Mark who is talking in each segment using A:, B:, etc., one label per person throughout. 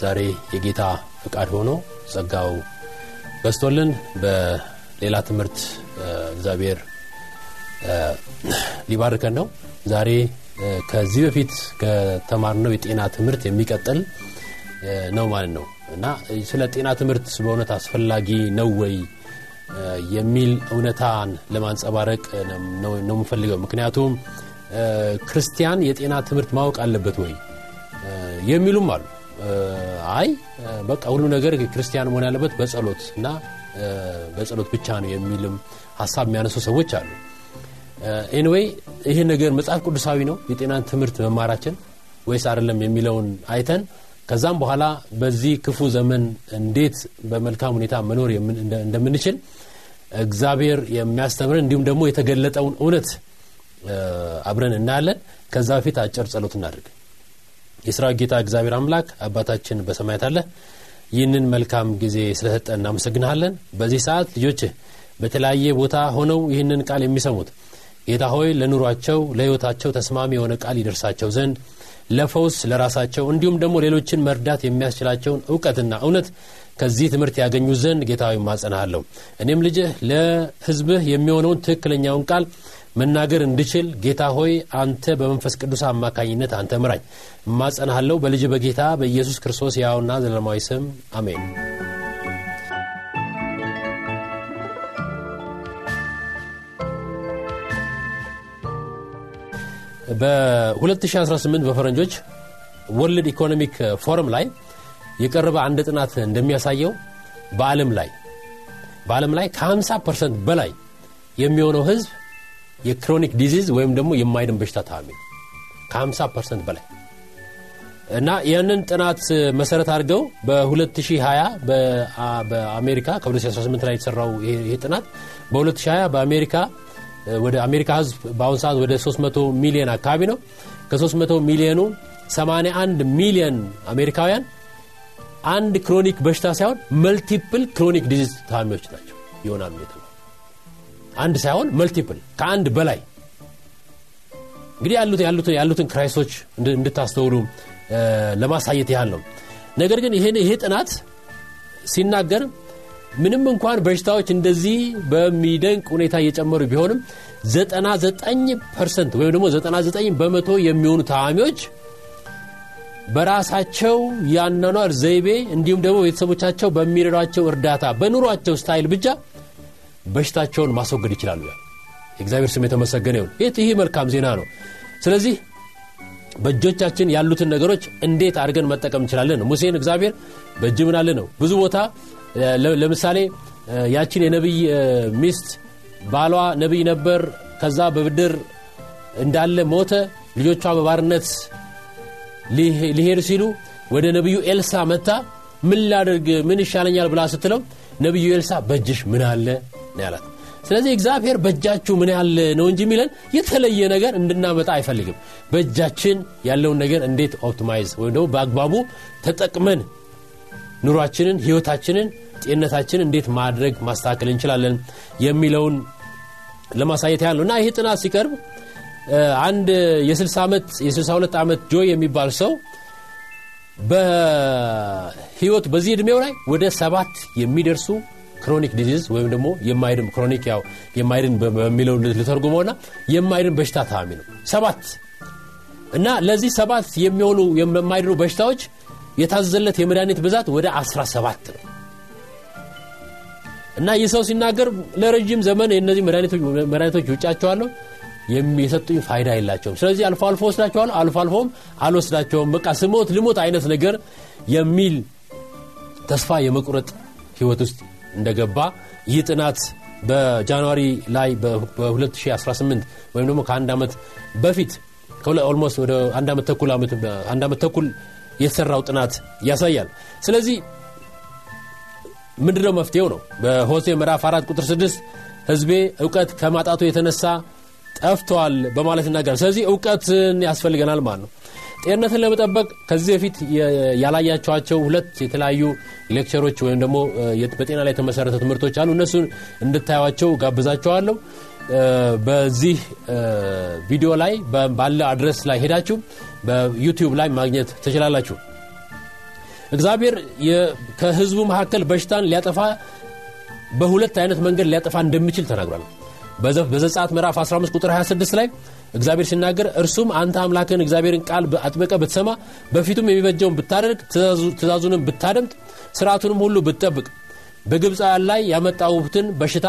A: ዛሬ የጌታ ፍቃድ ሆኖ ጸጋው በስቶልን በሌላ ትምህርት እግዚአብሔር ሊባርከን ነው። ዛሬ ከዚህ በፊት ከተማርነው የጤና ትምህርት የሚቀጥል ነው ማለት ነው። እና ስለ ጤና ትምህርት በእውነት አስፈላጊ ነው ወይ የሚል እውነታን ለማንጸባረቅ ነው የምፈልገው። ምክንያቱም ክርስቲያን የጤና ትምህርት ማወቅ አለበት ወይ? የሚሉም አሉ አይ በቃ ሁሉ ነገር ክርስቲያን መሆን ያለበት በጸሎት እና በጸሎት ብቻ ነው የሚልም ሀሳብ የሚያነሱ ሰዎች አሉ። anyway ይህ ነገር መጽሐፍ ቅዱሳዊ ነው የጤናን ትምህርት መማራችን ወይስ አይደለም የሚለውን አይተን ከዛም በኋላ በዚህ ክፉ ዘመን እንዴት በመልካም ሁኔታ መኖር እንደምንችል እግዚአብሔር የሚያስተምረን እንዲሁም ደግሞ የተገለጠውን እውነት አብረን እናያለን። ከዛ በፊት አጭር ጸሎት እናድርግ የስራ ጌታ እግዚአብሔር አምላክ አባታችን በሰማያት አለ። ይህንን መልካም ጊዜ ስለሰጠ እናመሰግንሃለን። በዚህ ሰዓት ልጆችህ በተለያየ ቦታ ሆነው ይህንን ቃል የሚሰሙት ጌታ ሆይ ለኑሯቸው ለህይወታቸው ተስማሚ የሆነ ቃል ይደርሳቸው ዘንድ ለፈውስ ለራሳቸው እንዲሁም ደግሞ ሌሎችን መርዳት የሚያስችላቸውን እውቀትና እውነት ከዚህ ትምህርት ያገኙ ዘንድ ጌታዊ ማጸናሃለሁ እኔም ልጅህ ለህዝብህ የሚሆነውን ትክክለኛውን ቃል መናገር እንድችል ጌታ ሆይ አንተ በመንፈስ ቅዱስ አማካኝነት አንተ ምራኝ። እማጸናሃለሁ በልጅ በጌታ በኢየሱስ ክርስቶስ ያውና ዘለማዊ ስም አሜን። በ2018 በፈረንጆች World Economic Forum ላይ የቀረበ አንድ ጥናት እንደሚያሳየው በዓለም ላይ በዓለም ላይ ከ50 percent በላይ የሚሆነው ህዝብ የ chronic disease ወይም ደግሞ የማይድን በሽታ ታማሚ ከ50 percent በላይ እና ያንን ጥናት መሰረት አድርገው በ2020 በአሜሪካ ከ2018 ላይ የተሰራው ይሄ ጥናት በ2020 በአሜሪካ ወደ አሜሪካ ህዝብ በአሁኑ ሰዓት ወደ 300 ሚሊዮን አካባቢ ነው። ከ300 ሚሊዮኑ 81 ሚሊዮን አሜሪካውያን አንድ chronic በሽታ ሳይሆን multiple chronic disease ታማሚዎች ናቸው። ይሆናሉ የተባሉ አንድ ሳይሆን multiple ከአንድ በላይ። እንግዲህ ያሉት ያሉትን ያሉትን crisis ኦች እንድታስተውሉ ለማሳየት ያህል ነው። ነገር ግን ይሄ ጥናት ሲናገር ምንም እንኳን በሽታዎች እንደዚህ በሚደንቅ ሁኔታ እየጨመሩ ቢሆንም 99 percent ወይም ደግሞ 99 በመቶ የሚሆኑ ታማሚዎች በራሳቸው የአኗኗር ዘይቤ እንዲሁም ደግሞ ቤተሰቦቻቸው በሚረዷቸው እርዳታ በኑሯቸው style ብቻ በሽታቸውን ማስወገድ ይችላሉ። የእግዚአብሔር ስም የተመሰገነ ይሁን። ይህ መልካም ዜና ነው። ስለዚህ በእጆቻችን ያሉትን ነገሮች እንዴት አድርገን መጠቀም እንችላለን ሙሴን እግዚአብሔር በእጅህ ምን አለ ነው? ብዙ ቦታ ለምሳሌ ያችን የነቢይ ሚስት ባሏ ነቢይ ነበር። ከዛ በብድር እንዳለ ሞተ። ልጆቿ በባርነት ሊሄዱ ሲሉ ወደ ነቢዩ ኤልሳዕ መጥታ ምን ላደርግ ምን ይሻለኛል ብላ ስትለው ነቢዩ ኤልሳዕ በእጅሽ ምን አለ ነው ያላት። ስለዚህ እግዚአብሔር በእጃችሁ ምን አለ ነው እንጂ የሚለን የተለየ ነገር እንድናመጣ አይፈልግም። በእጃችን ያለውን ነገር እንዴት optimize ወይም ደግሞ በአግባቡ ተጠቅመን ኑሯችንን ህይወታችንን ጤንነታችንን እንዴት ማድረግ ማስተካከል እንችላለን የሚለውን ለማሳየት ነው። እና ይህ ጥናት ሲቀርብ አንድ የ62 ዓመት ጆይ የሚባል ሰው በህይወት በዚህ ዕድሜው ላይ ወደ ሰባት የሚደርሱ chronic disease ወይም ደግሞ የማይድን chronic ያው የማይድን በሚለው ልተርጉመውና የማይድን በሽታ ታማሚ ነው። ሰባት እና ለዚህ ሰባት የሚሆኑ የማይድኑ በሽታዎች የታዘዘለት የመድኃኒት ብዛት ወደ 17 ነው። እና ይህ ሰው ሲናገር ለረዥም ዘመን የእነዚህ መድኃኒቶች ውጫቸዋለሁ የሰጡኝ ፋይዳ የላቸውም። ስለዚህ አልፎ አልፎ ወስዳቸዋለሁ አልፎ አልፎም አልወስዳቸውም። በቃ ስሞት ልሞት አይነት ነገር የሚል ተስፋ የመቁረጥ ህይወት ውስጥ እንደገባ ይህ ጥናት በጃንዋሪ ላይ በ2018 ወይም ደግሞ ከአንድ ዓመት በፊት almost ወደ አንድ ዓመት ተኩል የተሰራው ጥናት ያሳያል። ስለዚህ ምንድነው መፍትሄው ነው? በሆሴዕ ምዕራፍ 4 ቁጥር 6 ህዝቤ እውቀት ከማጣቱ የተነሳ ጠፍተዋል በማለት ይናገራል። ስለዚህ እውቀትን ያስፈልገናል ማለት ነው ጤንነትን ለመጠበቅ ከዚህ በፊት ያላያችኋቸው ሁለት የተለያዩ lecture ኦች ወይም ደግሞ በጤና ላይ የተመሰረተ ትምህርቶች አሉ። እነሱን እንድታዩቸው ጋብዛቸዋለሁ በዚህ ቪዲዮ ላይ ባለ አድረስ ላይ ሄዳችሁ በዩቲዩብ ላይ ማግኘት ትችላላችሁ። እግዚአብሔር ከህዝቡ መካከል በሽታን ሊያጠፋ በሁለት አይነት መንገድ ሊያጠፋ እንደሚችል ተናግሯል። በዘጻት ምዕራፍ 15 ቁጥር 26 ላይ እግዚአብሔር ሲናገር እርሱም አንተ አምላክን እግዚአብሔርን ቃል አጥበቀ ብትሰማ በፊቱም የሚበጀውን ብታደርግ ትእዛዙንም ብታደምጥ ስርዓቱንም ሁሉ ብትጠብቅ በግብፃውያን ላይ ያመጣሁትን በሽታ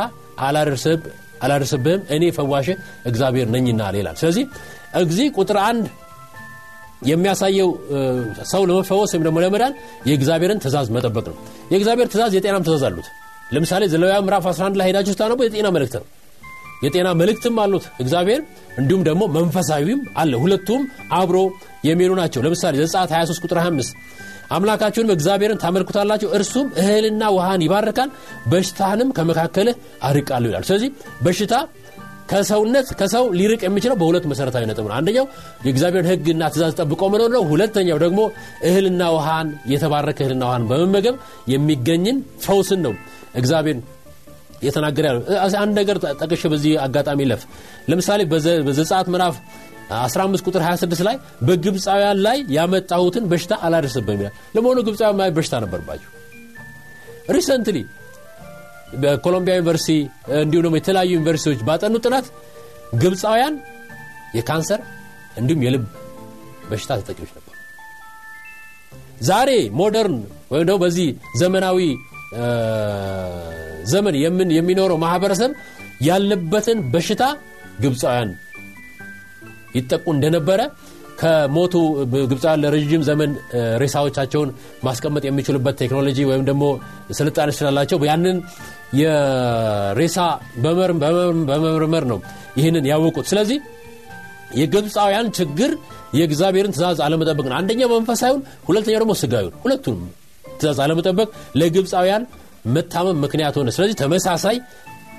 A: አላደርስብህም እኔ ፈዋሽ እግዚአብሔር ነኝና ይላል። ስለዚህ እዚህ ቁጥር አንድ የሚያሳየው ሰው ለመፈወስ ወይም ደግሞ ለመዳን የእግዚአብሔርን ትእዛዝ መጠበቅ ነው። የእግዚአብሔር ትእዛዝ የጤናም ትእዛዝ አሉት። ለምሳሌ ዘሌዋውያን ምዕራፍ 11 ላይ ሄዳችሁ ስታነቡ የጤና መልእክት ነው የጤና መልእክትም አሉት። እግዚአብሔር እንዲሁም ደግሞ መንፈሳዊም አለ። ሁለቱም አብሮ የሚሄዱ ናቸው። ለምሳሌ ዘጻት 23 ቁጥር 25 አምላካችሁንም እግዚአብሔርን ታመልኩታላችሁ እርሱም እህልና ውሃን ይባርካል በሽታህንም ከመካከልህ አርቃለሁ ይላል። ስለዚህ በሽታ ከሰውነት ከሰው ሊርቅ የሚችለው በሁለት መሰረታዊ ነጥብ ነው። አንደኛው የእግዚአብሔርን ህግና ትእዛዝ ጠብቆ መኖር ነው። ሁለተኛው ደግሞ እህልና ውሃን የተባረከ እህልና ውሃን በመመገብ የሚገኝን ፈውስን ነው። እግዚአብሔር የተናገረ ያለው። አንድ ነገር ጠቅሼ በዚህ አጋጣሚ ልለፍ ለምሳሌ በዘጸአት ምዕራፍ 15 ቁጥር 26 ላይ በግብፃውያን ላይ ያመጣሁትን በሽታ አላደርስብህም ይላል። ለመሆኑ ግብፃውያን ምን አይነት በሽታ ነበረባቸው recently በኮሎምቢያ ዩኒቨርሲቲ እንዲሁም ደግሞ የተለያዩ ዩኒቨርሲቲዎች ባጠኑ ጥናት ግብፃውያን የካንሰር እንዲሁም የልብ በሽታ ተጠቂዎች ነበሩ። ዛሬ ሞደርን ወይም ደግሞ በዚህ ዘመናዊ ዘመን የሚኖረው ማህበረሰብ ያለበትን በሽታ ግብፃውያን ይጠቁ እንደነበረ ከሞቱ ግብፃውያን ለረዥም ዘመን ሬሳዎቻቸውን ማስቀመጥ የሚችሉበት ቴክኖሎጂ ወይም ደግሞ ስልጣኔ ስላላቸው ያንን የሬሳ በመመርመር ነው ይህንን ያወቁት። ስለዚህ የግብፃውያን ችግር የእግዚአብሔርን ትእዛዝ አለመጠበቅ ነው። አንደኛው መንፈሳዊውን ሁለተኛው ደግሞ ስጋዊውን ሁለቱንም ትእዛዝ አለመጠበቅ ለግብፃውያን መታመም ምክንያት ሆነ። ስለዚህ ተመሳሳይ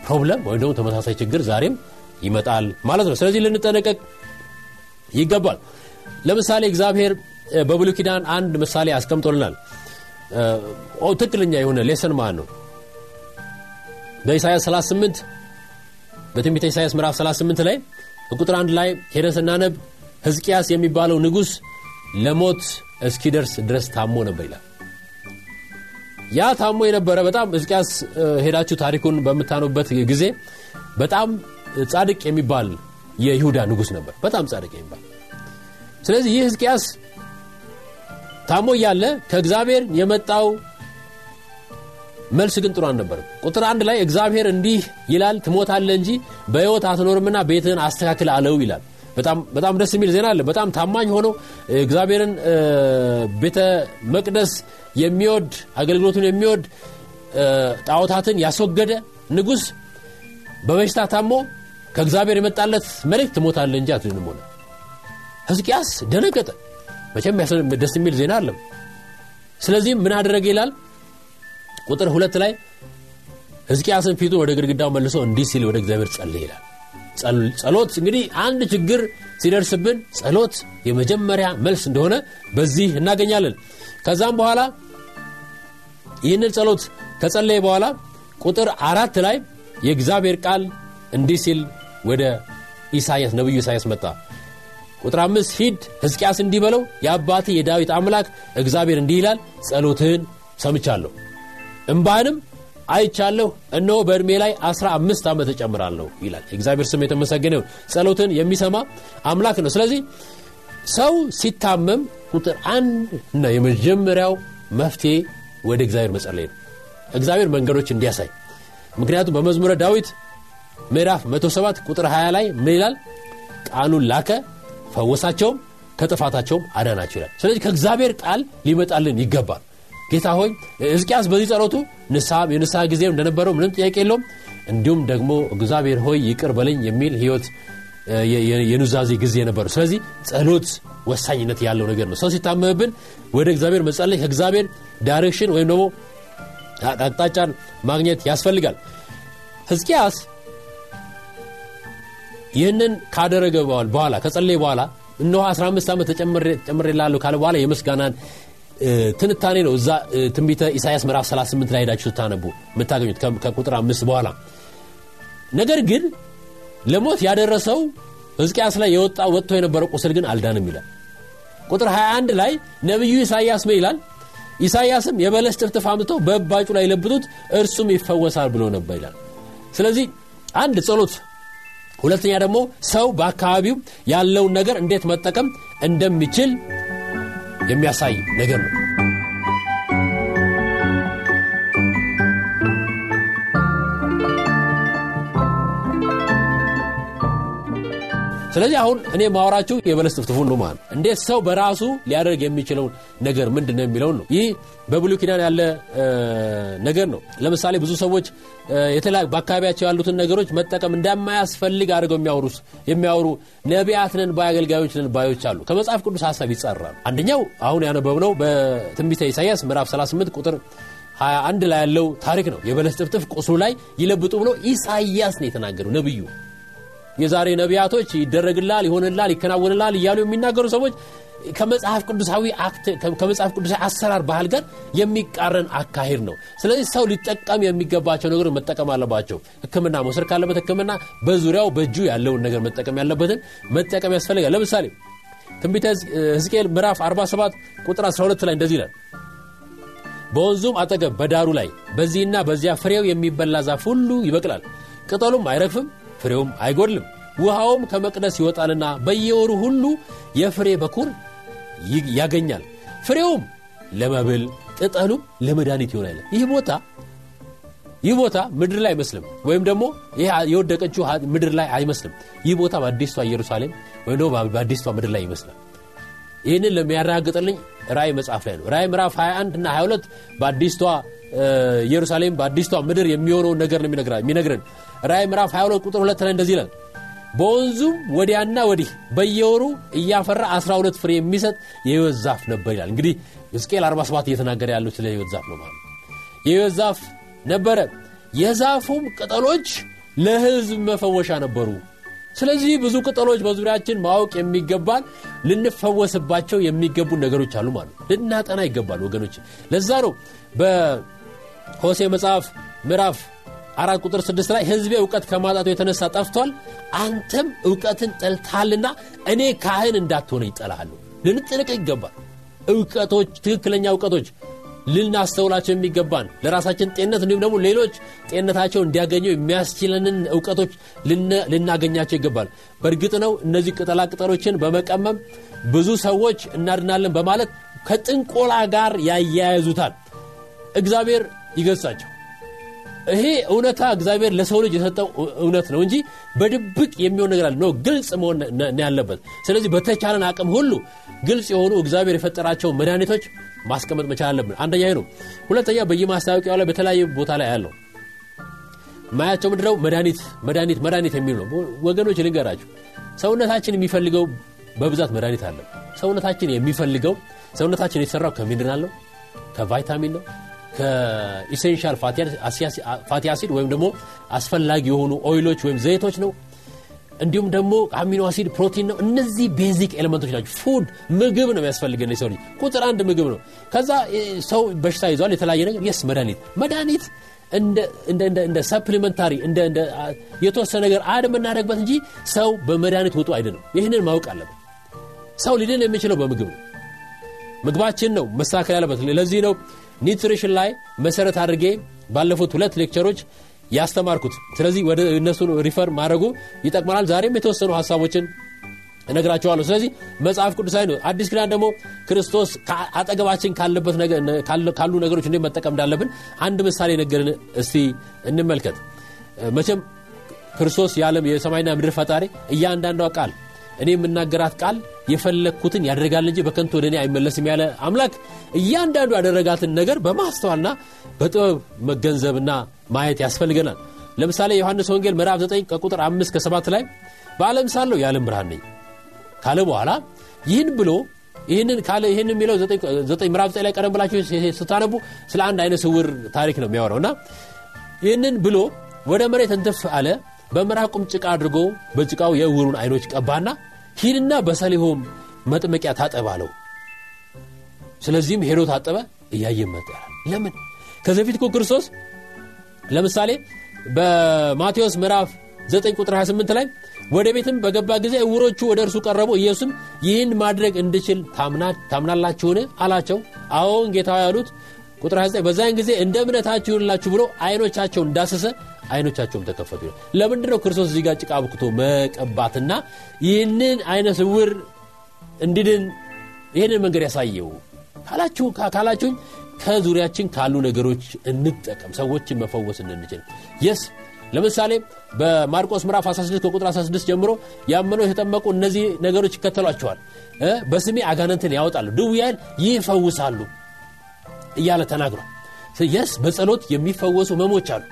A: ፕሮብለም ወይም ደግሞ ተመሳሳይ ችግር ዛሬም ይመጣል ማለት ነው። ስለዚህ ልንጠነቀቅ ይገባል። ለምሳሌ እግዚአብሔር በብሉ ኪዳን አንድ ምሳሌ አስቀምጦልናል። ትክክለኛ የሆነ ሌሰን ማለት ነው? በኢሳያስ 38 በትንቢተ ኢሳያስ ምዕራፍ 38 ላይ ቁጥር አንድ ላይ ሄደን ስናነብ ህዝቅያስ የሚባለው ንጉሥ ለሞት እስኪደርስ ድረስ ታሞ ነበር ይላል ያ ታሞ የነበረ በጣም ህዝቅያስ ሄዳችሁ ታሪኩን በምታኑበት ጊዜ በጣም ጻድቅ የሚባል የይሁዳ ንጉሥ ነበር። በጣም ጻድቅ የሚባል። ስለዚህ ይህ ህዝቅያስ ታሞ እያለ ከእግዚአብሔር የመጣው መልስ ግን ጥሩ አልነበርም ቁጥር አንድ ላይ እግዚአብሔር እንዲህ ይላል ትሞታለ እንጂ በህይወት አትኖርምና ቤትህን አስተካክል አለው ይላል በጣም ደስ የሚል ዜና አለ። በጣም ታማኝ ሆኖ እግዚአብሔርን ቤተ መቅደስ የሚወድ አገልግሎቱን የሚወድ ጣዖታትን ያስወገደ ንጉሥ በበሽታ ታሞ ከእግዚአብሔር የመጣለት መልእክት ትሞታለ እንጂ አትድንም ሆነ። ህዝቅያስ ደነገጠ። መቼም ደስ የሚል ዜና አለም ስለዚህም ምን አደረገ ይላል? ቁጥር ሁለት ላይ ህዝቅያስን ፊቱ ወደ ግድግዳው መልሶ እንዲህ ሲል ወደ እግዚአብሔር ጸልይ ይላል ጸሎት እንግዲህ አንድ ችግር ሲደርስብን ጸሎት የመጀመሪያ መልስ እንደሆነ በዚህ እናገኛለን። ከዛም በኋላ ይህንን ጸሎት ከጸለየ በኋላ ቁጥር አራት ላይ የእግዚአብሔር ቃል እንዲህ ሲል ወደ ኢሳያስ ነቢዩ ኢሳያስ መጣ። ቁጥር አምስት ሂድ ህዝቅያስ እንዲህ በለው የአባት የዳዊት አምላክ እግዚአብሔር እንዲህ ይላል ጸሎትህን ሰምቻለሁ። እምባህንም አይቻለሁ። እነሆ በእድሜ ላይ አስራ አምስት ዓመት እጨምራለሁ ይላል። የእግዚአብሔር ስም የተመሰገነ ጸሎትን የሚሰማ አምላክ ነው። ስለዚህ ሰው ሲታመም ቁጥር አንድ እና የመጀመሪያው መፍትሄ ወደ እግዚአብሔር መጸለይ ነው። እግዚአብሔር መንገዶች እንዲያሳይ። ምክንያቱም በመዝሙረ ዳዊት ምዕራፍ 107 ቁጥር 20 ላይ ምን ይላል? ቃሉን ላከ ፈወሳቸውም ከጥፋታቸውም አዳናቸው ይላል። ስለዚህ ከእግዚአብሔር ቃል ሊመጣልን ይገባል ጌታ ሆይ ሕዝቅያስ በዚህ ጸሎቱ የንስሐ ጊዜ እንደነበረው ምንም ጥያቄ የለውም። እንዲሁም ደግሞ እግዚአብሔር ሆይ ይቅር በለኝ የሚል ህይወት የኑዛዜ ጊዜ ነበሩ ስለዚህ ጸሎት ወሳኝነት ያለው ነገር ነው። ሰው ሲታመምብን ወደ እግዚአብሔር መጸለይ ከእግዚአብሔር direction ወይም ደግሞ አቅጣጫን ማግኘት ያስፈልጋል። ሕዝቅያስ ይህንን ካደረገ በኋላ ከጸለየ በኋላ እነሆ 15 ዓመት ጨምሬልሃለሁ ካለ በኋላ የምስጋናን ትንታኔ ነው እዛ ትንቢተ ኢሳያስ ምዕራፍ 38 ላይ ሄዳችሁ ስታነቡ የምታገኙት ከቁጥር አምስት በኋላ። ነገር ግን ለሞት ያደረሰው ሕዝቅያስ ላይ የወጣ ወጥቶ የነበረው ቁስል ግን አልዳንም ይላል። ቁጥር 21 ላይ ነቢዩ ኢሳያስ ምን ይላል? ኢሳያስም የበለስ ጥፍጥፍ አምጥተው በእባጩ ላይ ለብጡት እርሱም ይፈወሳል ብሎ ነበር ይላል። ስለዚህ አንድ ጸሎት ሁለተኛ ደግሞ ሰው በአካባቢው ያለውን ነገር እንዴት መጠቀም እንደሚችል የሚያሳይ ነገር ነው ስለዚህ አሁን እኔ ማወራችሁ የበለስ ጥፍጥፉን ነው ማለት እንዴት ሰው በራሱ ሊያደርግ የሚችለውን ነገር ምንድን ነው የሚለውን ነው። ይህ በብሉ ኪዳን ያለ ነገር ነው። ለምሳሌ ብዙ ሰዎች በአካባቢያቸው ያሉትን ነገሮች መጠቀም እንደማያስፈልግ አድርገው የሚያወሩ ነቢያት ነን ባይ ነን ባዮች አሉ። ከመጽሐፍ ቅዱስ ሀሳብ ይጸራሉ አንደኛው አሁን ያነበብነው በትንቢተ ኢሳያስ ምዕራፍ 38 ቁጥር 21 ላይ ያለው ታሪክ ነው። የበለስ ጥፍጥፍ ቁስሉ ላይ ይለብጡ ብሎ ኢሳያስ ነው የተናገረው ነብዩ የዛሬ ነቢያቶች ይደረግላል ይሆንላል ይከናወንላል እያሉ የሚናገሩ ሰዎች ከመጽሐፍ ቅዱሳዊ ከመጽሐፍ ቅዱሳዊ አሰራር ባህል ጋር የሚቃረን አካሄድ ነው። ስለዚህ ሰው ሊጠቀም የሚገባቸው ነገሮች መጠቀም አለባቸው። ህክምና መውሰድ ካለበት ህክምና በዙሪያው በእጁ ያለውን ነገር መጠቀም ያለበትን መጠቀም ያስፈልጋል። ለምሳሌ ትንቢተ ህዝቅኤል ምዕራፍ 47 ቁጥር 12 ላይ እንደዚህ ይላል በወንዙም አጠገብ በዳሩ ላይ በዚህና በዚያ ፍሬው የሚበላ ዛፍ ሁሉ ይበቅላል ቅጠሉም አይረግፍም ፍሬውም አይጎድልም ውሃውም ከመቅደስ ይወጣልና በየወሩ ሁሉ የፍሬ በኩር ያገኛል። ፍሬውም ለመብል ቅጠሉም ለመድኃኒት ይሆናል። ይህ ቦታ ይህ ቦታ ምድር ላይ አይመስልም። ወይም ደግሞ ይህ የወደቀችው ምድር ላይ አይመስልም። ይህ ቦታ በአዲስቷ ኢየሩሳሌም ወይም ደግሞ በአዲስቷ ምድር ላይ ይመስላል። ይህንን ለሚያረጋግጥልኝ ራእይ መጽሐፍ ላይ ነው። ራእይ ምዕራፍ 21 እና 22 በአዲስቷ ኢየሩሳሌም በአዲስቷ ምድር የሚሆነውን ነገር ነው የሚነግረን ራእይ ምዕራፍ 22 ቁጥር 2 ላይ እንደዚህ ይላል። በወንዙም ወዲያና ወዲህ በየወሩ እያፈራ 12 ፍሬ የሚሰጥ የህይወት ዛፍ ነበር ይላል። እንግዲህ ሕዝቅኤል 47 እየተናገረ ያለው ስለ ህይወት ዛፍ ነው ማለት የህይወት ዛፍ ነበረ። የዛፉም ቅጠሎች ለህዝብ መፈወሻ ነበሩ። ስለዚህ ብዙ ቅጠሎች በዙሪያችን ማወቅ የሚገባን ልንፈወስባቸው የሚገቡ ነገሮች አሉ ማለት ልናጠና ይገባል ወገኖች። ለዛ ነው በሆሴ መጽሐፍ ምዕራፍ አራት ቁጥር ስድስት ላይ ህዝቤ እውቀት ከማጣቱ የተነሳ ጠፍቷል አንተም እውቀትን ጠልታልና እኔ ካህን እንዳትሆነ ይጠላሃለሁ ልንጥንቅ ይገባል። እውቀቶች ትክክለኛ እውቀቶች ልናስተውላቸው የሚገባን ለራሳችን ጤንነት እንዲሁም ደግሞ ሌሎች ጤንነታቸው እንዲያገኙ የሚያስችለንን እውቀቶች ልናገኛቸው ይገባል። በእርግጥ ነው እነዚህ ቅጠላ ቅጠሎችን በመቀመም ብዙ ሰዎች እናድናለን በማለት ከጥንቆላ ጋር ያያያዙታል። እግዚአብሔር ይገጻቸው ይሄ እውነታ እግዚአብሔር ለሰው ልጅ የሰጠው እውነት ነው እንጂ በድብቅ የሚሆን ነገር አለ። ግልጽ መሆን ያለበት። ስለዚህ በተቻለን አቅም ሁሉ ግልጽ የሆኑ እግዚአብሔር የፈጠራቸው መድኃኒቶች ማስቀመጥ መቻል አለብን። አንደኛ ነው። ሁለተኛ በየማስታወቂያው ላይ በተለያዩ ቦታ ላይ ያለው ማያቸው ምድረው መድኃኒት መድኃኒት መድኃኒት የሚል ነው። ወገኖች ልንገራችሁ። ሰውነታችን የሚፈልገው በብዛት መድኃኒት አለ። ሰውነታችን የሚፈልገው ሰውነታችን የተሰራው ከሚድናል ነው ከቫይታሚን ነው ከ essential fatty acid ወይም ደግሞ አስፈላጊ የሆኑ oil ኦች ወይም ዘይቶች ነው። እንዲሁም ደግሞ amino acid ፕሮቲን ነው። እነዚህ basic element ኦች ናቸው። food ምግብ ነው የሚያስፈልገን ሰው ልጅ። ቁጥር አንድ ምግብ ነው። ከዛ ሰው በሽታ ይዟል የተለያየ ነገር። yes መድኃኒት መድኃኒት እንደ supplementary የተወሰነ ነገር add የምናደረግበት እንጂ ሰው በመድኃኒት ውጡ አይድንም ይህንን ማወቅ አለብን። ሰው ሊድን የሚችለው በምግብ ነው። ምግባችን ነው። መስተካከል ያለበት። ለዚህ ነው nutrition ላይ መሰረት አድርጌ ባለፉት ሁለት lecture ኦች ያስተማርኩት። ስለዚህ ወደ እነሱን refer ማድረጉ ይጠቅመናል። ዛሬም የተወሰኑ ሀሳቦችን እነግራቸዋለሁ ስለዚህ መጽሐፍ ቅዱሳዊ ነው። አዲስ ኪዳን ደግሞ ክርስቶስ አጠገባችን ካለበት ካሉ ነገሮች እንዴት መጠቀም እንዳለብን አንድ ምሳሌ ነገርን እስቲ እንመልከት። መቼም ክርስቶስ የዓለም የሰማይና ምድር ፈጣሪ እያንዳንዷ ቃል እኔ የምናገራት ቃል የፈለግኩትን ያደርጋል እንጂ በከንቱ ወደ እኔ አይመለስም ያለ አምላክ እያንዳንዱ ያደረጋትን ነገር በማስተዋልና በጥበብ መገንዘብና ማየት ያስፈልገናል። ለምሳሌ ዮሐንስ ወንጌል ምዕራፍ 9 ከቁጥር 5 ከ7 ላይ በዓለም ሳለው የዓለም ብርሃን ነኝ ካለ በኋላ ይህን ብሎ ይህንን ካለ ይህን የሚለው ምዕራፍ ዘጠኝ ላይ ቀደም ብላችሁ ስታነቡ ስለ አንድ አይነ ስውር ታሪክ ነው የሚያወራው እና ይህንን ብሎ ወደ መሬት እንትፍ አለ በምራቁም ጭቃ አድርጎ በጭቃው የእውሩን አይኖች ቀባና ሂድና በሰሊሆም መጥመቂያ ታጠብ አለው። ስለዚህም ሄዶ ታጠበ እያየ መጣ። ለምን? ከዚህ በፊት ክርስቶስ ለምሳሌ በማቴዎስ ምዕራፍ 9 ቁጥር 28 ላይ ወደ ቤትም በገባ ጊዜ እውሮቹ ወደ እርሱ ቀረቡ። ኢየሱስም ይህን ማድረግ እንድችል ታምናላችሁን? አላቸው። አዎን ጌታ ያሉት ቁጥር 29 በዛን ጊዜ እንደ እምነታችሁ ይሁንላችሁ ብሎ አይኖቻቸውን እንዳሰሰ አይኖቻቸውም ተከፈቱ። ለምንድ ነው ክርስቶስ እዚህ ጋር ጭቃ ብክቶ መቀባትና ይህንን አይነ ስውር እንድድን ይህንን መንገድ ያሳየው? ካላችሁኝ ከዙሪያችን ካሉ ነገሮች እንጠቀም ሰዎችን መፈወስ እንድንችል። yes ለምሳሌ በማርቆስ ምዕራፍ 16 ከቁጥር 16 ጀምሮ ያመነው የተጠመቁ እነዚህ ነገሮች ይከተሏቸዋል። በስሜ አጋንንትን ያወጣሉ ድውያን ይፈውሳሉ እያለ ተናግሯል። yes በጸሎት የሚፈወሱ ህመሞች አሉ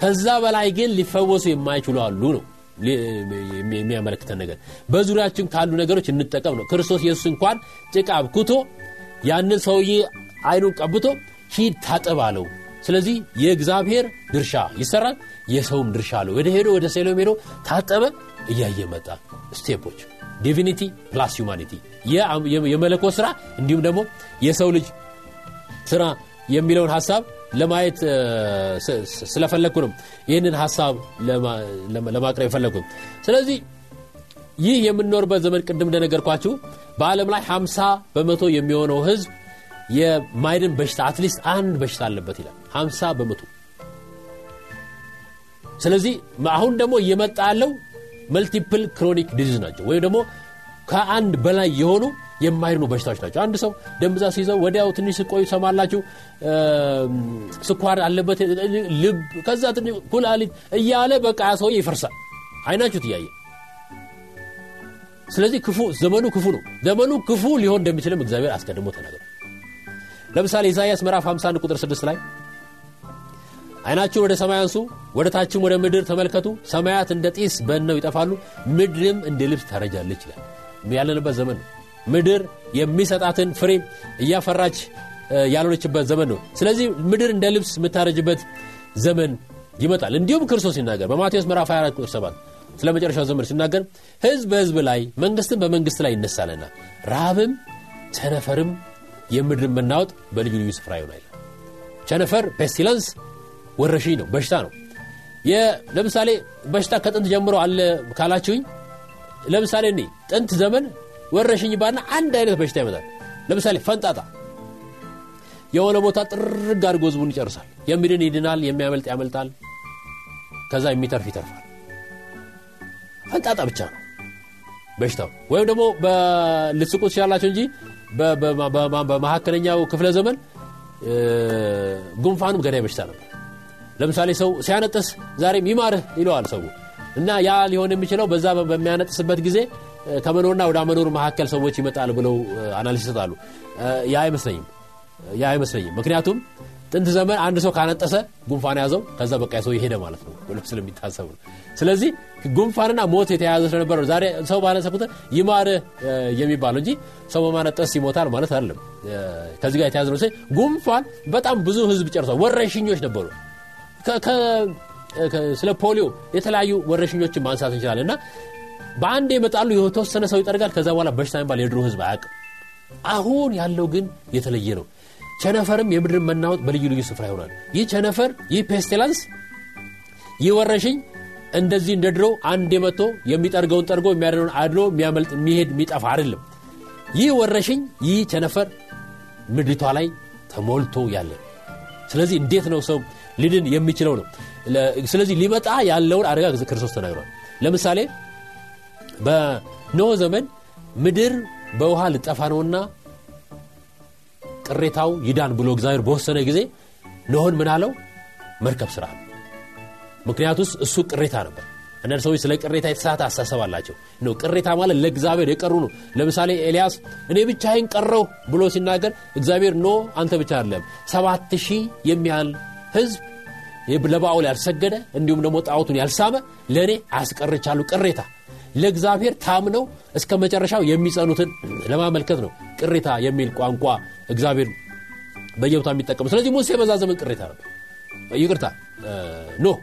A: ከዛ በላይ ግን ሊፈወሱ የማይችሉ አሉ ነው የሚያመለክተን ነገር። በዙሪያችን ካሉ ነገሮች እንጠቀም ነው። ክርስቶስ ኢየሱስ እንኳን ጭቃ አብኩቶ ያንን ሰውዬ አይኑን ቀብቶ ሂድ ታጠብ አለው። ስለዚህ የእግዚአብሔር ድርሻ ይሰራል የሰውም ድርሻ አለው። ወደ ሄዶ ወደ ሴሎም ሄዶ ታጠበ እያየ መጣ። step ኦች divinity plus humanity የመለኮት ስራ እንዲሁም ደግሞ የሰው ልጅ ስራ የሚለውን ሀሳብ ለማየት ስለፈለግኩ ነው ይህንን ሀሳብ ለማቅረብ የፈለግኩ ስለዚህ ይህ የምንኖርበት ዘመን ቅድም እንደነገርኳችሁ በዓለም ላይ 50 በመቶ የሚሆነው ህዝብ የማይድን በሽታ at least አንድ በሽታ አለበት ይላል። 50 በመቶ። ስለዚህ አሁን ደግሞ እየመጣ ያለው multiple chronic disease ናቸው። ወይም ደግሞ ከአንድ በላይ የሆኑ የማይድኑ በሽታዎች ናቸው። አንድ ሰው ደም ብዛት ሲይዘው ወዲያው ትንሽ ስቆዩ ሰማላችሁ ስኳር አለበት ልብ ከዛ ኩላሊት እያለ በቃ ሰውዬ ይፈርሳል። አይናችሁት እያየ ስለዚህ ክፉ ዘመኑ ክፉ ነው። ዘመኑ ክፉ ሊሆን እንደሚችልም እግዚአብሔር አስቀድሞ ተናግሯል። ለምሳሌ ኢሳያስ ምዕራፍ 51 ቁጥር 6 ላይ አይናችሁን ወደ ሰማይ አንሱ ወደ ታችም ወደ ምድር ተመልከቱ። ሰማያት እንደ ጢስ በነው ይጠፋሉ ምድርም እንደ ልብስ ታረጃለች ይላል። ያለንበት ዘመን ነው ምድር የሚሰጣትን ፍሬ እያፈራች ያልሆነችበት ዘመን ነው። ስለዚህ ምድር እንደ ልብስ የምታረጅበት ዘመን ይመጣል። እንዲሁም ክርስቶስ ሲናገር በማቴዎስ ምዕራፍ 24 ቁጥር 7 ስለ መጨረሻው ዘመን ሲናገር ህዝብ በህዝብ ላይ መንግስትም በመንግስት ላይ ይነሳልና ረሃብም ቸነፈርም የምድርን መናወጥ በልዩ ልዩ ስፍራ ይሆናል። ቸነፈር pestilence ወረሽኝ ነው በሽታ ነው። ለምሳሌ በሽታ ከጥንት ጀምሮ አለ ካላችሁኝ ለምሳሌ እኔ ጥንት ዘመን ወረሽኝ ባና አንድ አይነት በሽታ ይመጣል። ለምሳሌ ፈንጣጣ። የሆነ ቦታ ጥርግ አድርጎ ህዝቡን ይጨርሳል። የሚድን ይድናል የሚያመልጥ ያመልጣል። ከዛ የሚተርፍ ይተርፋል። ፈንጣጣ ብቻ ነው በሽታው። ወይም ደግሞ ልትስቁ ትችላላችሁ እንጂ በመካከለኛው ክፍለ ዘመን ጉንፋኑም ገዳይ በሽታ ነበር። ለምሳሌ ሰው ሲያነጥስ ዛሬም ይማርህ ይለዋል ሰው። እና ያ ሊሆን የሚችለው በዛ በሚያነጥስበት ጊዜ ከመኖርና ወደ መኖር መካከል ሰዎች ይመጣል ብለው አናሊስ ይሰጣሉ። ያ አይመስለኝም። ያ አይመስለኝም። ምክንያቱም ጥንት ዘመን አንድ ሰው ካነጠሰ ጉንፋን ያዘው ከዛ በቃ ሰው ይሄደ ማለት ነው። ብሎ ስለሚታሰቡ ነው። ስለዚህ ጉንፋንና ሞት የተያያዘ ስለነበረ ዛሬ ሰው ባነሰ ቁጥር ይማርህ የሚባለው እንጂ ሰው በማነጠስ ይሞታል ማለት አይደለም። ከዚህ ጋር የተያዘ ነው። ጉንፋን በጣም ብዙ ህዝብ ጨርሷል። ወረሽኞች ነበሩ። ስለ ፖሊዮ የተለያዩ ወረሽኞችን ማንሳት እንችላለን እና በአንድ ይመጣሉ የተወሰነ ሰው ይጠርጋል ከዛ በኋላ በሽታ የሚባል የድሮ ህዝብ አያውቅም። አሁን ያለው ግን የተለየ ነው። ቸነፈርም የምድርን መናወጥ በልዩ ልዩ ስፍራ ይሆናል። ይህ ቸነፈር ይህ pestilence ይህ ወረሽኝ እንደዚህ እንደ ድሮ አንድ የመቶ የሚጠርገውን ጠርጎ የሚያድነውን አድኖ የሚያመልጥ የሚሄድ የሚጠፋ አይደለም። ይህ ወረሽኝ ይህ ቸነፈር ምድሪቷ ላይ ተሞልቶ ያለ ስለዚህ እንዴት ነው ሰው ሊድን የሚችለው ነው? ስለዚህ ሊመጣ ያለውን አደጋ ክርስቶስ ተናግሯል። ለምሳሌ በኖህ ዘመን ምድር በውሃ ልጠፋ ነውና ቅሬታው ይዳን ብሎ እግዚአብሔር በወሰነ ጊዜ ኖህን ምን አለው? መርከብ ስራ ምክንያቱስ እሱ ቅሬታ ነበር። አንዳንድ ሰዎች ስለ ቅሬታ የተሳተ አሳሰብ አላቸው። ነው ቅሬታ ማለት ለእግዚአብሔር የቀሩ ነው። ለምሳሌ ኤልያስ እኔ ብቻዬን ቀረው ብሎ ሲናገር እግዚአብሔር ኖ አንተ ብቻ አይደለም ሰባት ሺህ የሚያህል ህዝብ ለባውል ያልሰገደ እንዲሁም ደግሞ ጣዖቱን ያልሳመ ለእኔ አስቀርቻሉ ቅሬታ ለእግዚአብሔር ታምነው እስከ መጨረሻው የሚጸኑትን ለማመልከት ነው ቅሬታ የሚል ቋንቋ እግዚአብሔር በየቦታ የሚጠቀሙ ስለዚህ ሙሴ በዛ ዘመን ቅሬታ ነበር። ይቅርታ ኖህ።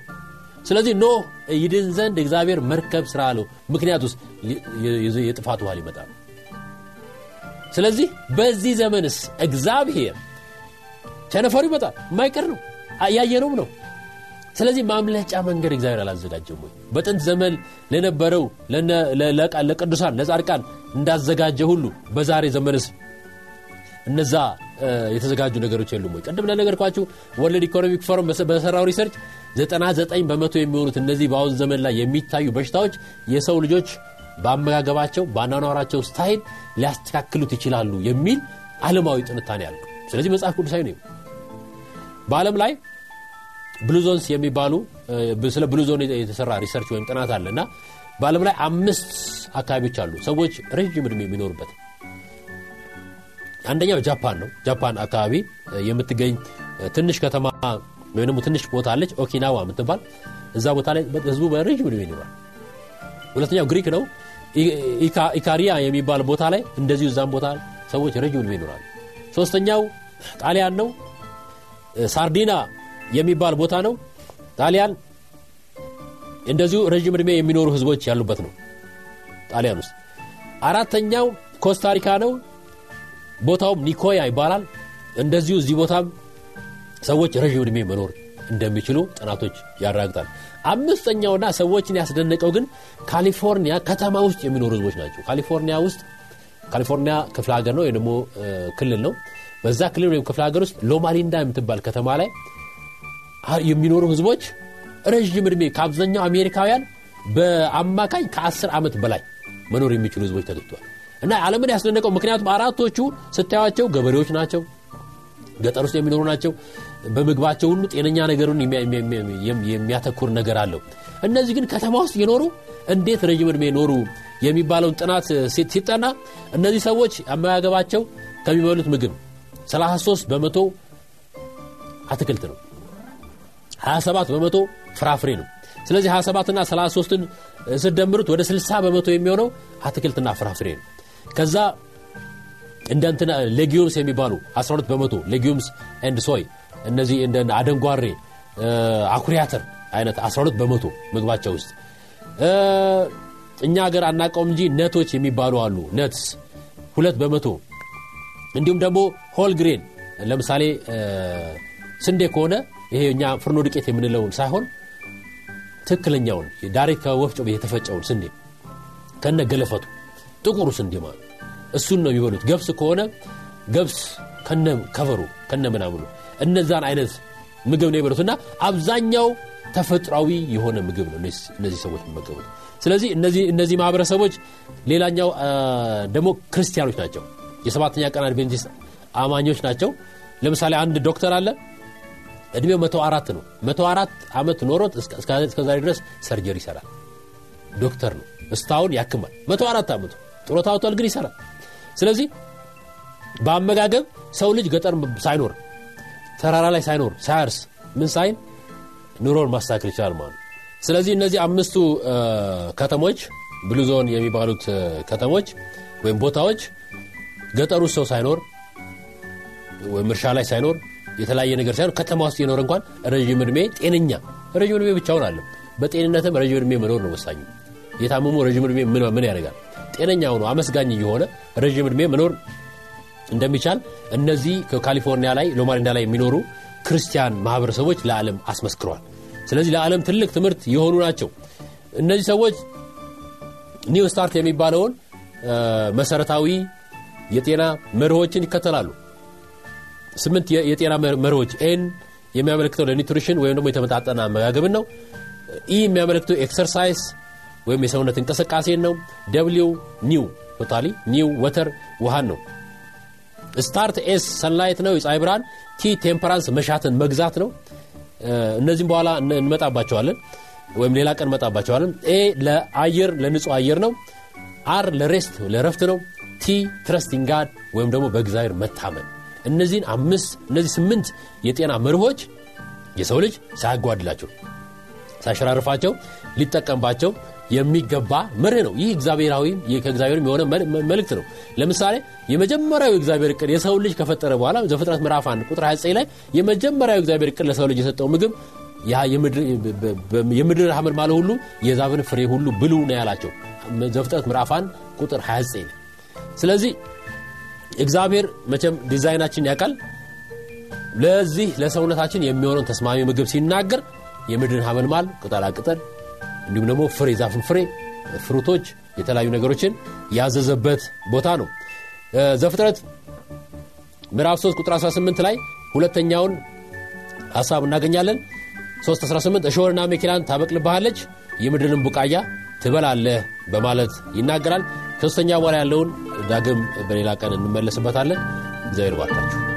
A: ስለዚህ ኖህ ይድን ዘንድ እግዚአብሔር መርከብ ስራ አለው። ምክንያት ውስጥ የጥፋት ውሃ ሊመጣ ስለዚህ በዚህ ዘመንስ እግዚአብሔር ቸነፈሩ ይመጣል? የማይቀር ነው። እያየነውም ነው ስለዚህ ማምለጫ መንገድ እግዚአብሔር አላዘጋጀም ወይ? በጥንት ዘመን ለነበረው ለቅዱሳን ለጻድቃን እንዳዘጋጀ ሁሉ በዛሬ ዘመንስ እነዛ የተዘጋጁ ነገሮች የሉም ወይ? ቅድም ለነገርኳችሁ World Economic Forum በሰራው research 99 በመቶ የሚሆኑት እነዚህ በአሁን ዘመን ላይ የሚታዩ በሽታዎች የሰው ልጆች በአመጋገባቸው በአኗኗራቸው style ሊያስተካክሉት ይችላሉ የሚል ዓለማዊ ትንታኔ ያሉ ስለዚህ መጽሐፍ ቅዱሳዊ ነው በዓለም ላይ blue zones የሚባሉ ስለ blue zone የተሰራ research ወይም ጥናት አለ እና በዓለም ላይ አምስት አካባቢዎች አሉ ሰዎች ረዥም ዕድሜ የሚኖሩበት። አንደኛው ጃፓን ነው። ጃፓን አካባቢ የምትገኝ ትንሽ ከተማ ወይም ትንሽ ቦታ አለች ኦኪናዋ የምትባል። እዛ ቦታ ላይ ህዝቡ በረዥም ዕድሜ ይኖራል። ሁለተኛው ግሪክ ነው። ኢካሪያ የሚባል ቦታ ላይ እንደዚሁ እዛም ቦታ ሰዎች ረዥም ዕድሜ ይኖራሉ። ሶስተኛው ጣሊያን ነው። ሳርዲና የሚባል ቦታ ነው። ጣሊያን እንደዚሁ ረዥም ዕድሜ የሚኖሩ ህዝቦች ያሉበት ነው። ጣሊያን ውስጥ አራተኛው ኮስታሪካ ነው። ቦታውም ኒኮያ ይባላል። እንደዚሁ እዚህ ቦታም ሰዎች ረዥም ዕድሜ መኖር እንደሚችሉ ጥናቶች ያረጋግጣል። አምስተኛውና ሰዎችን ያስደነቀው ግን ካሊፎርኒያ ከተማ ውስጥ የሚኖሩ ህዝቦች ናቸው። ካሊፎርኒያ ውስጥ ካሊፎርኒያ ክፍለ ሀገር ነው ወይም ደግሞ ክልል ነው። በዛ ክልል ወይም ክፍለ ሀገር ውስጥ ሎማሊንዳ የምትባል ከተማ ላይ የሚኖሩ ህዝቦች ረዥም ዕድሜ ከአብዛኛው አሜሪካውያን በአማካኝ ከ10 ዓመት በላይ መኖር የሚችሉ ህዝቦች ተገኝተዋል። እና ዓለምን ያስደነቀው ምክንያቱም አራቶቹ ስታያቸው ገበሬዎች ናቸው ገጠር ውስጥ የሚኖሩ ናቸው። በምግባቸው ሁሉ ጤነኛ ነገሩን የሚያተኩር ነገር አለው። እነዚህ ግን ከተማ ውስጥ የኖሩ እንዴት ረዥም ዕድሜ ኖሩ የሚባለውን ጥናት ሲጠና እነዚህ ሰዎች አመጋገባቸው ከሚበሉት ምግብ 33 በመቶ አትክልት ነው 27 በመቶ ፍራፍሬ ነው። ስለዚህ 27 ና 33ን ስደምሩት ወደ 60 በመቶ የሚሆነው አትክልትና ፍራፍሬ ነው። ከዛ እንደ እንትና legumes የሚባሉ 12 በመቶ legumes and soy እነዚህ እንደ አደንጓሬ አኩሪ አተር አይነት 12 በመቶ ምግባቸው ውስጥ። እኛ ሀገር አናቀውም እንጂ nut ኦች የሚባሉ አሉ። nuts ሁለት በመቶ። እንዲሁም ደግሞ whole grain ለምሳሌ ስንዴ ከሆነ ይሄ እኛ ፍርኖ ዱቄት የምንለውን ሳይሆን ትክክለኛውን direct ከወፍጮ የተፈጨውን ስንዴ ከነ ገለፈቱ ጥቁሩ ስንዴ ማለት እሱን ነው የሚበሉት። ገብስ ከሆነ ገብስ ከነ ከቨሩ ከነ ምናምኑ እነዛን አይነት ምግብ ነው የበሉት እና አብዛኛው ተፈጥሯዊ የሆነ ምግብ ነው እነዚህ ሰዎች የሚመገቡት። ስለዚህ እነዚህ ማህበረሰቦች ሌላኛው ደግሞ ክርስቲያኖች ናቸው። የሰባተኛ ቀን አድቬንቲስት አማኞች ናቸው። ለምሳሌ አንድ ዶክተር አለ እድሜው መቶ አራት ነው። መቶ አራት ዓመት ኖሮት እስከዛሬ ድረስ ሰርጀሪ ይሰራል። ዶክተር ነው። እስታሁን ያክማል። መቶ አራት ዓመቱ ጡረታ ወጥቷል ግን ይሰራል። ስለዚህ በአመጋገብ ሰው ልጅ ገጠር ሳይኖር ተራራ ላይ ሳይኖር ሳያርስ ምን ሳይን ኑሮን ማስተካከል ይችላል ማለት ስለዚህ እነዚህ አምስቱ ከተሞች ብሉዞን የሚባሉት ከተሞች ወይም ቦታዎች ገጠሩ ሰው ሳይኖር ወይም እርሻ ላይ ሳይኖር የተለያየ ነገር ሳይሆን ከተማ ውስጥ የኖረ እንኳን ረዥም ዕድሜ ጤነኛ ረዥም ዕድሜ ብቻውን አለም በጤንነትም ረዥም ዕድሜ መኖር ነው ወሳኙ። የታመሙ ረዥም ዕድሜ ምን ያደርጋል? ጤነኛ ሆኖ አመስጋኝ የሆነ ረዥም ዕድሜ መኖር እንደሚቻል እነዚህ ካሊፎርኒያ ላይ ሎማሊንዳ ላይ የሚኖሩ ክርስቲያን ማህበረሰቦች ለዓለም አስመስክረዋል ስለዚህ ለዓለም ትልቅ ትምህርት የሆኑ ናቸው። እነዚህ ሰዎች new start የሚባለውን መሰረታዊ የጤና መርሆችን ይከተላሉ ስምንት የጤና መርሆች N የሚያመለክተው ለ nutrition ወይም ደግሞ የተመጣጠነ አመጋገብን ነው። E የሚያመለክተው exercise ወይም የሰውነት እንቅስቃሴን ነው። W new totally new water ውሃን ነው። start S sunlight ነው። የፀሐይ ብርሃን T temperance መሻትን መግዛት ነው። እነዚህም በኋላ እንመጣባቸዋለን ወይም ሌላ ቀን እንመጣባቸዋለን። A ለአየር ለንጹህ አየር ነው። R ለ rest ለረፍት ነው። T trusting God ወይም ደግሞ በእግዚአብሔር መታመን እነዚህን አምስት እነዚህ ስምንት የጤና መርሆች የሰው ልጅ ሳያጓድላቸው ሳያሸራርፋቸው ሊጠቀምባቸው
B: የሚገባ መርህ ነው። ይህ እግዚአብሔራዊ ከእግዚአብሔርም የሆነ መልእክት ነው። ለምሳሌ የመጀመሪያው እግዚአብሔር እቅድ የሰው ልጅ ከፈጠረ በኋላ ዘፍጥረት ምዕራፍ 1 ቁጥር 29 ላይ የመጀመሪያው እግዚአብሔር እቅድ ለሰው ልጅ የሰጠው ምግብ የምድር ሐመልማል ሁሉ የዛፍን ፍሬ ሁሉ ብሉ ነው ያላቸው ዘፍጥረት ምዕራፍ 1 ቁጥር 29 ስለዚህ እግዚአብሔር መቼም ዲዛይናችን ያውቃል። ለዚህ ለሰውነታችን የሚሆነውን ተስማሚ ምግብ ሲናገር የምድርን ሐመልማል ቅጠላቅጠል እንዲሁም ደግሞ ፍሬ ዛፍን ፍሬ ፍሩቶች የተለያዩ ነገሮችን ያዘዘበት ቦታ ነው። ዘፍጥረት ምዕራፍ 3 ቁጥር 18 ላይ ሁለተኛውን ሐሳብ እናገኛለን። 318 እሾህንና መኪናን ታበቅልብሃለች የምድርን ቡቃያ ትበላለህ በማለት ይናገራል ከሶስተኛ በኋላ ያለውን ዳግም በሌላ ቀን እንመለስበታለን። እግዚአብሔር ባርካችሁ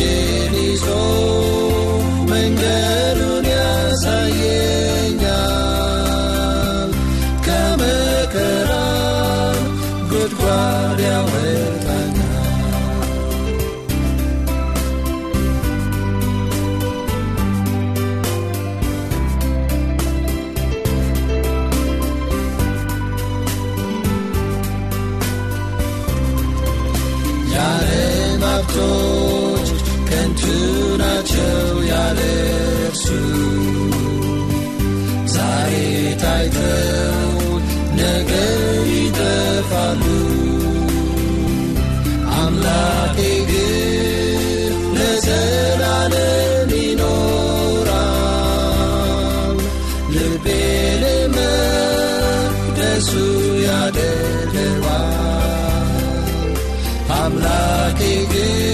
C: ያደርገዋል አምላኬ ግን